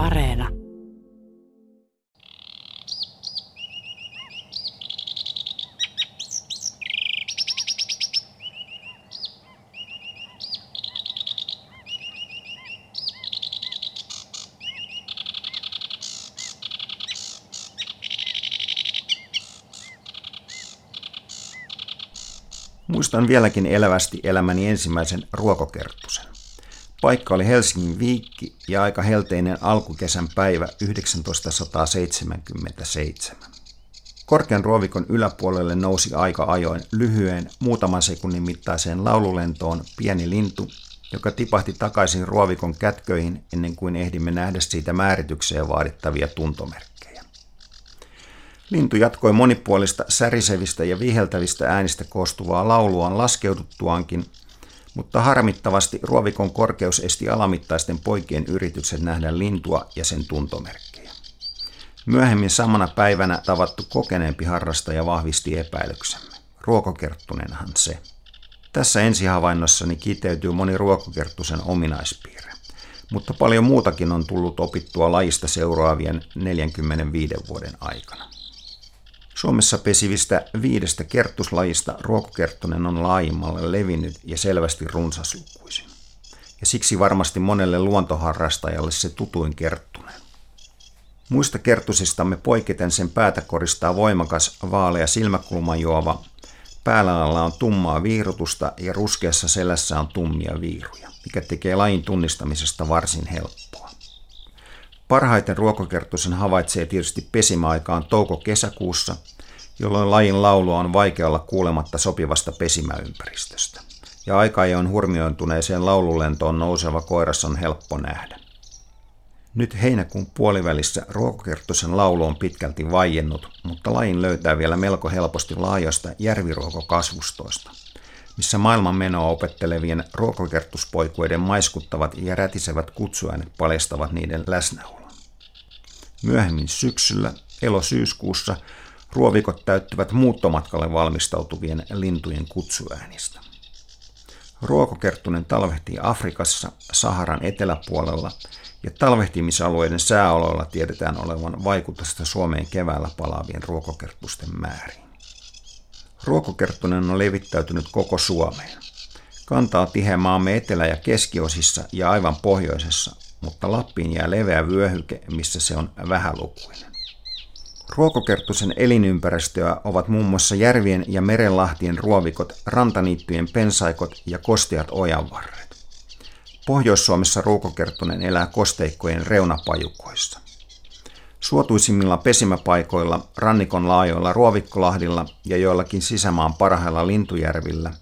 Areena. Muistan vieläkin elävästi elämäni ensimmäisen ruokokerttusen. Paikka oli Helsingin viikki ja aika helteinen alkukesän päivä 1977. Korkean ruovikon yläpuolelle nousi aika ajoin lyhyen, muutaman sekunnin mittaiseen laululentoon pieni lintu, joka tipahti takaisin ruovikon kätköihin ennen kuin ehdimme nähdä siitä määritykseen vaadittavia tuntomerkkejä. Lintu jatkoi monipuolista särisevistä ja viheltävistä äänistä koostuvaa lauluaan laskeuduttuaankin – mutta harmittavasti ruovikon korkeus esti alamittaisten poikien yritykset nähdä lintua ja sen tuntomerkkejä. Myöhemmin samana päivänä tavattu kokeneempi harrastaja vahvisti epäilyksemme. Ruokokerttunenhan se. Tässä ensihavainnossani kiteytyy moni ruokokerttusen ominaispiirre, mutta paljon muutakin on tullut opittua lajista seuraavien 45 vuoden aikana. Suomessa pesivistä viidestä kerttuslajista ruokokerttonen on laajimmalle levinnyt ja selvästi runsaslukuisin. Ja siksi varmasti monelle luontoharrastajalle se tutuin kerttunen. Muista kerttusistamme poiketen sen päätä koristaa voimakas vaalea silmäkulmajuova, päällä alla on tummaa viirutusta ja ruskeassa selässä on tummia viiruja, mikä tekee lajin tunnistamisesta varsin helppoa. Parhaiten ruokokerttusen havaitsee tietysti pesimäaikaan touko-kesäkuussa, jolloin lajin laulua on vaikea olla kuulematta sopivasta pesimäympäristöstä. Ja aika on hurmiointuneeseen laululentoon nouseva koiras on helppo nähdä. Nyt heinäkuun puolivälissä ruokokerttusen laulu on pitkälti vaiennut, mutta lajin löytää vielä melko helposti laajoista järviruokokasvustoista, missä maailman menoa opettelevien ruokokerttuspoikuiden maiskuttavat ja rätisevät kutsuäänet paljastavat niiden läsnäolon. Myöhemmin syksyllä, elo-syyskuussa, ruovikot täyttyvät muuttomatkalle valmistautuvien lintujen kutsuäänistä. Ruokokerttunen talvehtii Afrikassa Saharan eteläpuolella ja talvehtimisalueiden sääoloilla tiedetään olevan vaikutusta Suomeen keväällä palaavien ruokokerttusten määriin. Ruokokerttunen on levittäytynyt koko Suomeen. Kanta on tiheä maamme etelä- ja keskiosissa ja aivan pohjoisessa mutta Lappiin jää leveä vyöhyke, missä se on vähälukuinen. Ruokokerttusen elinympäristöä ovat muun muassa järvien ja merenlahtien ruovikot, rantaniittyjen pensaikot ja kosteat ojanvarret. Pohjois-Suomessa ruokokerttunen elää kosteikkojen reunapajukoissa. Suotuisimmilla pesimäpaikoilla, rannikon laajoilla ruovikkolahdilla ja joillakin sisämaan parhailla lintujärvillä –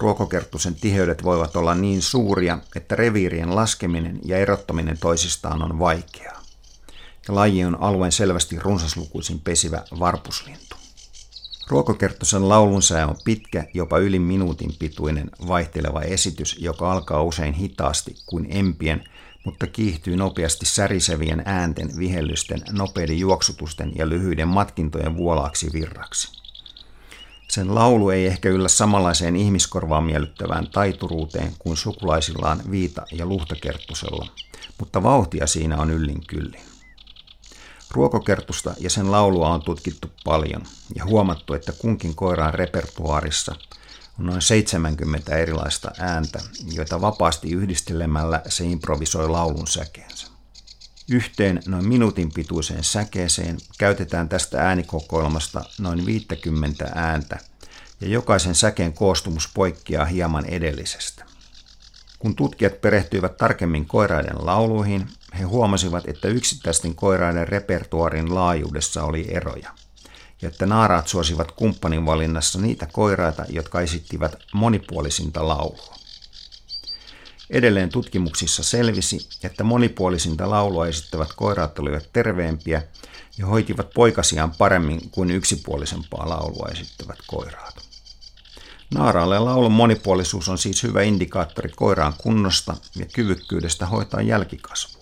Ruokokerttusen tiheydet voivat olla niin suuria, että reviirien laskeminen ja erottaminen toisistaan on vaikeaa. Ja laji on alueen selvästi runsaslukuisin pesivä varpuslintu. Ruokokerttosen laulunsää on pitkä, jopa yli minuutin pituinen vaihteleva esitys, joka alkaa usein hitaasti kuin empien, mutta kiihtyy nopeasti särisevien äänten, vihellysten, nopeiden juoksutusten ja lyhyiden matkintojen vuolaaksi virraksi. Sen laulu ei ehkä yllä samanlaiseen ihmiskorvaan miellyttävään taituruuteen kuin sukulaisillaan Viita ja Luhtakerttusella, mutta vauhtia siinä on yllin kyllin. Ruokokertusta ja sen laulua on tutkittu paljon ja huomattu, että kunkin koiraan repertuaarissa on noin 70 erilaista ääntä, joita vapaasti yhdistelemällä se improvisoi laulun säkeensä. Yhteen noin minuutin pituiseen säkeeseen käytetään tästä äänikokoelmasta noin 50 ääntä, ja jokaisen säkeen koostumus poikkeaa hieman edellisestä. Kun tutkijat perehtyivät tarkemmin koiraiden lauluihin, he huomasivat, että yksittäisten koiraiden repertuarin laajuudessa oli eroja, ja että naaraat suosivat kumppanin valinnassa niitä koiraita, jotka esittivät monipuolisinta laulua. Edelleen tutkimuksissa selvisi, että monipuolisinta laulua esittävät koiraat olivat terveempiä ja hoitivat poikasiaan paremmin kuin yksipuolisempaa laulua esittävät koiraat. Naaraalle laulun monipuolisuus on siis hyvä indikaattori koiraan kunnosta ja kyvykkyydestä hoitaa jälkikasvua.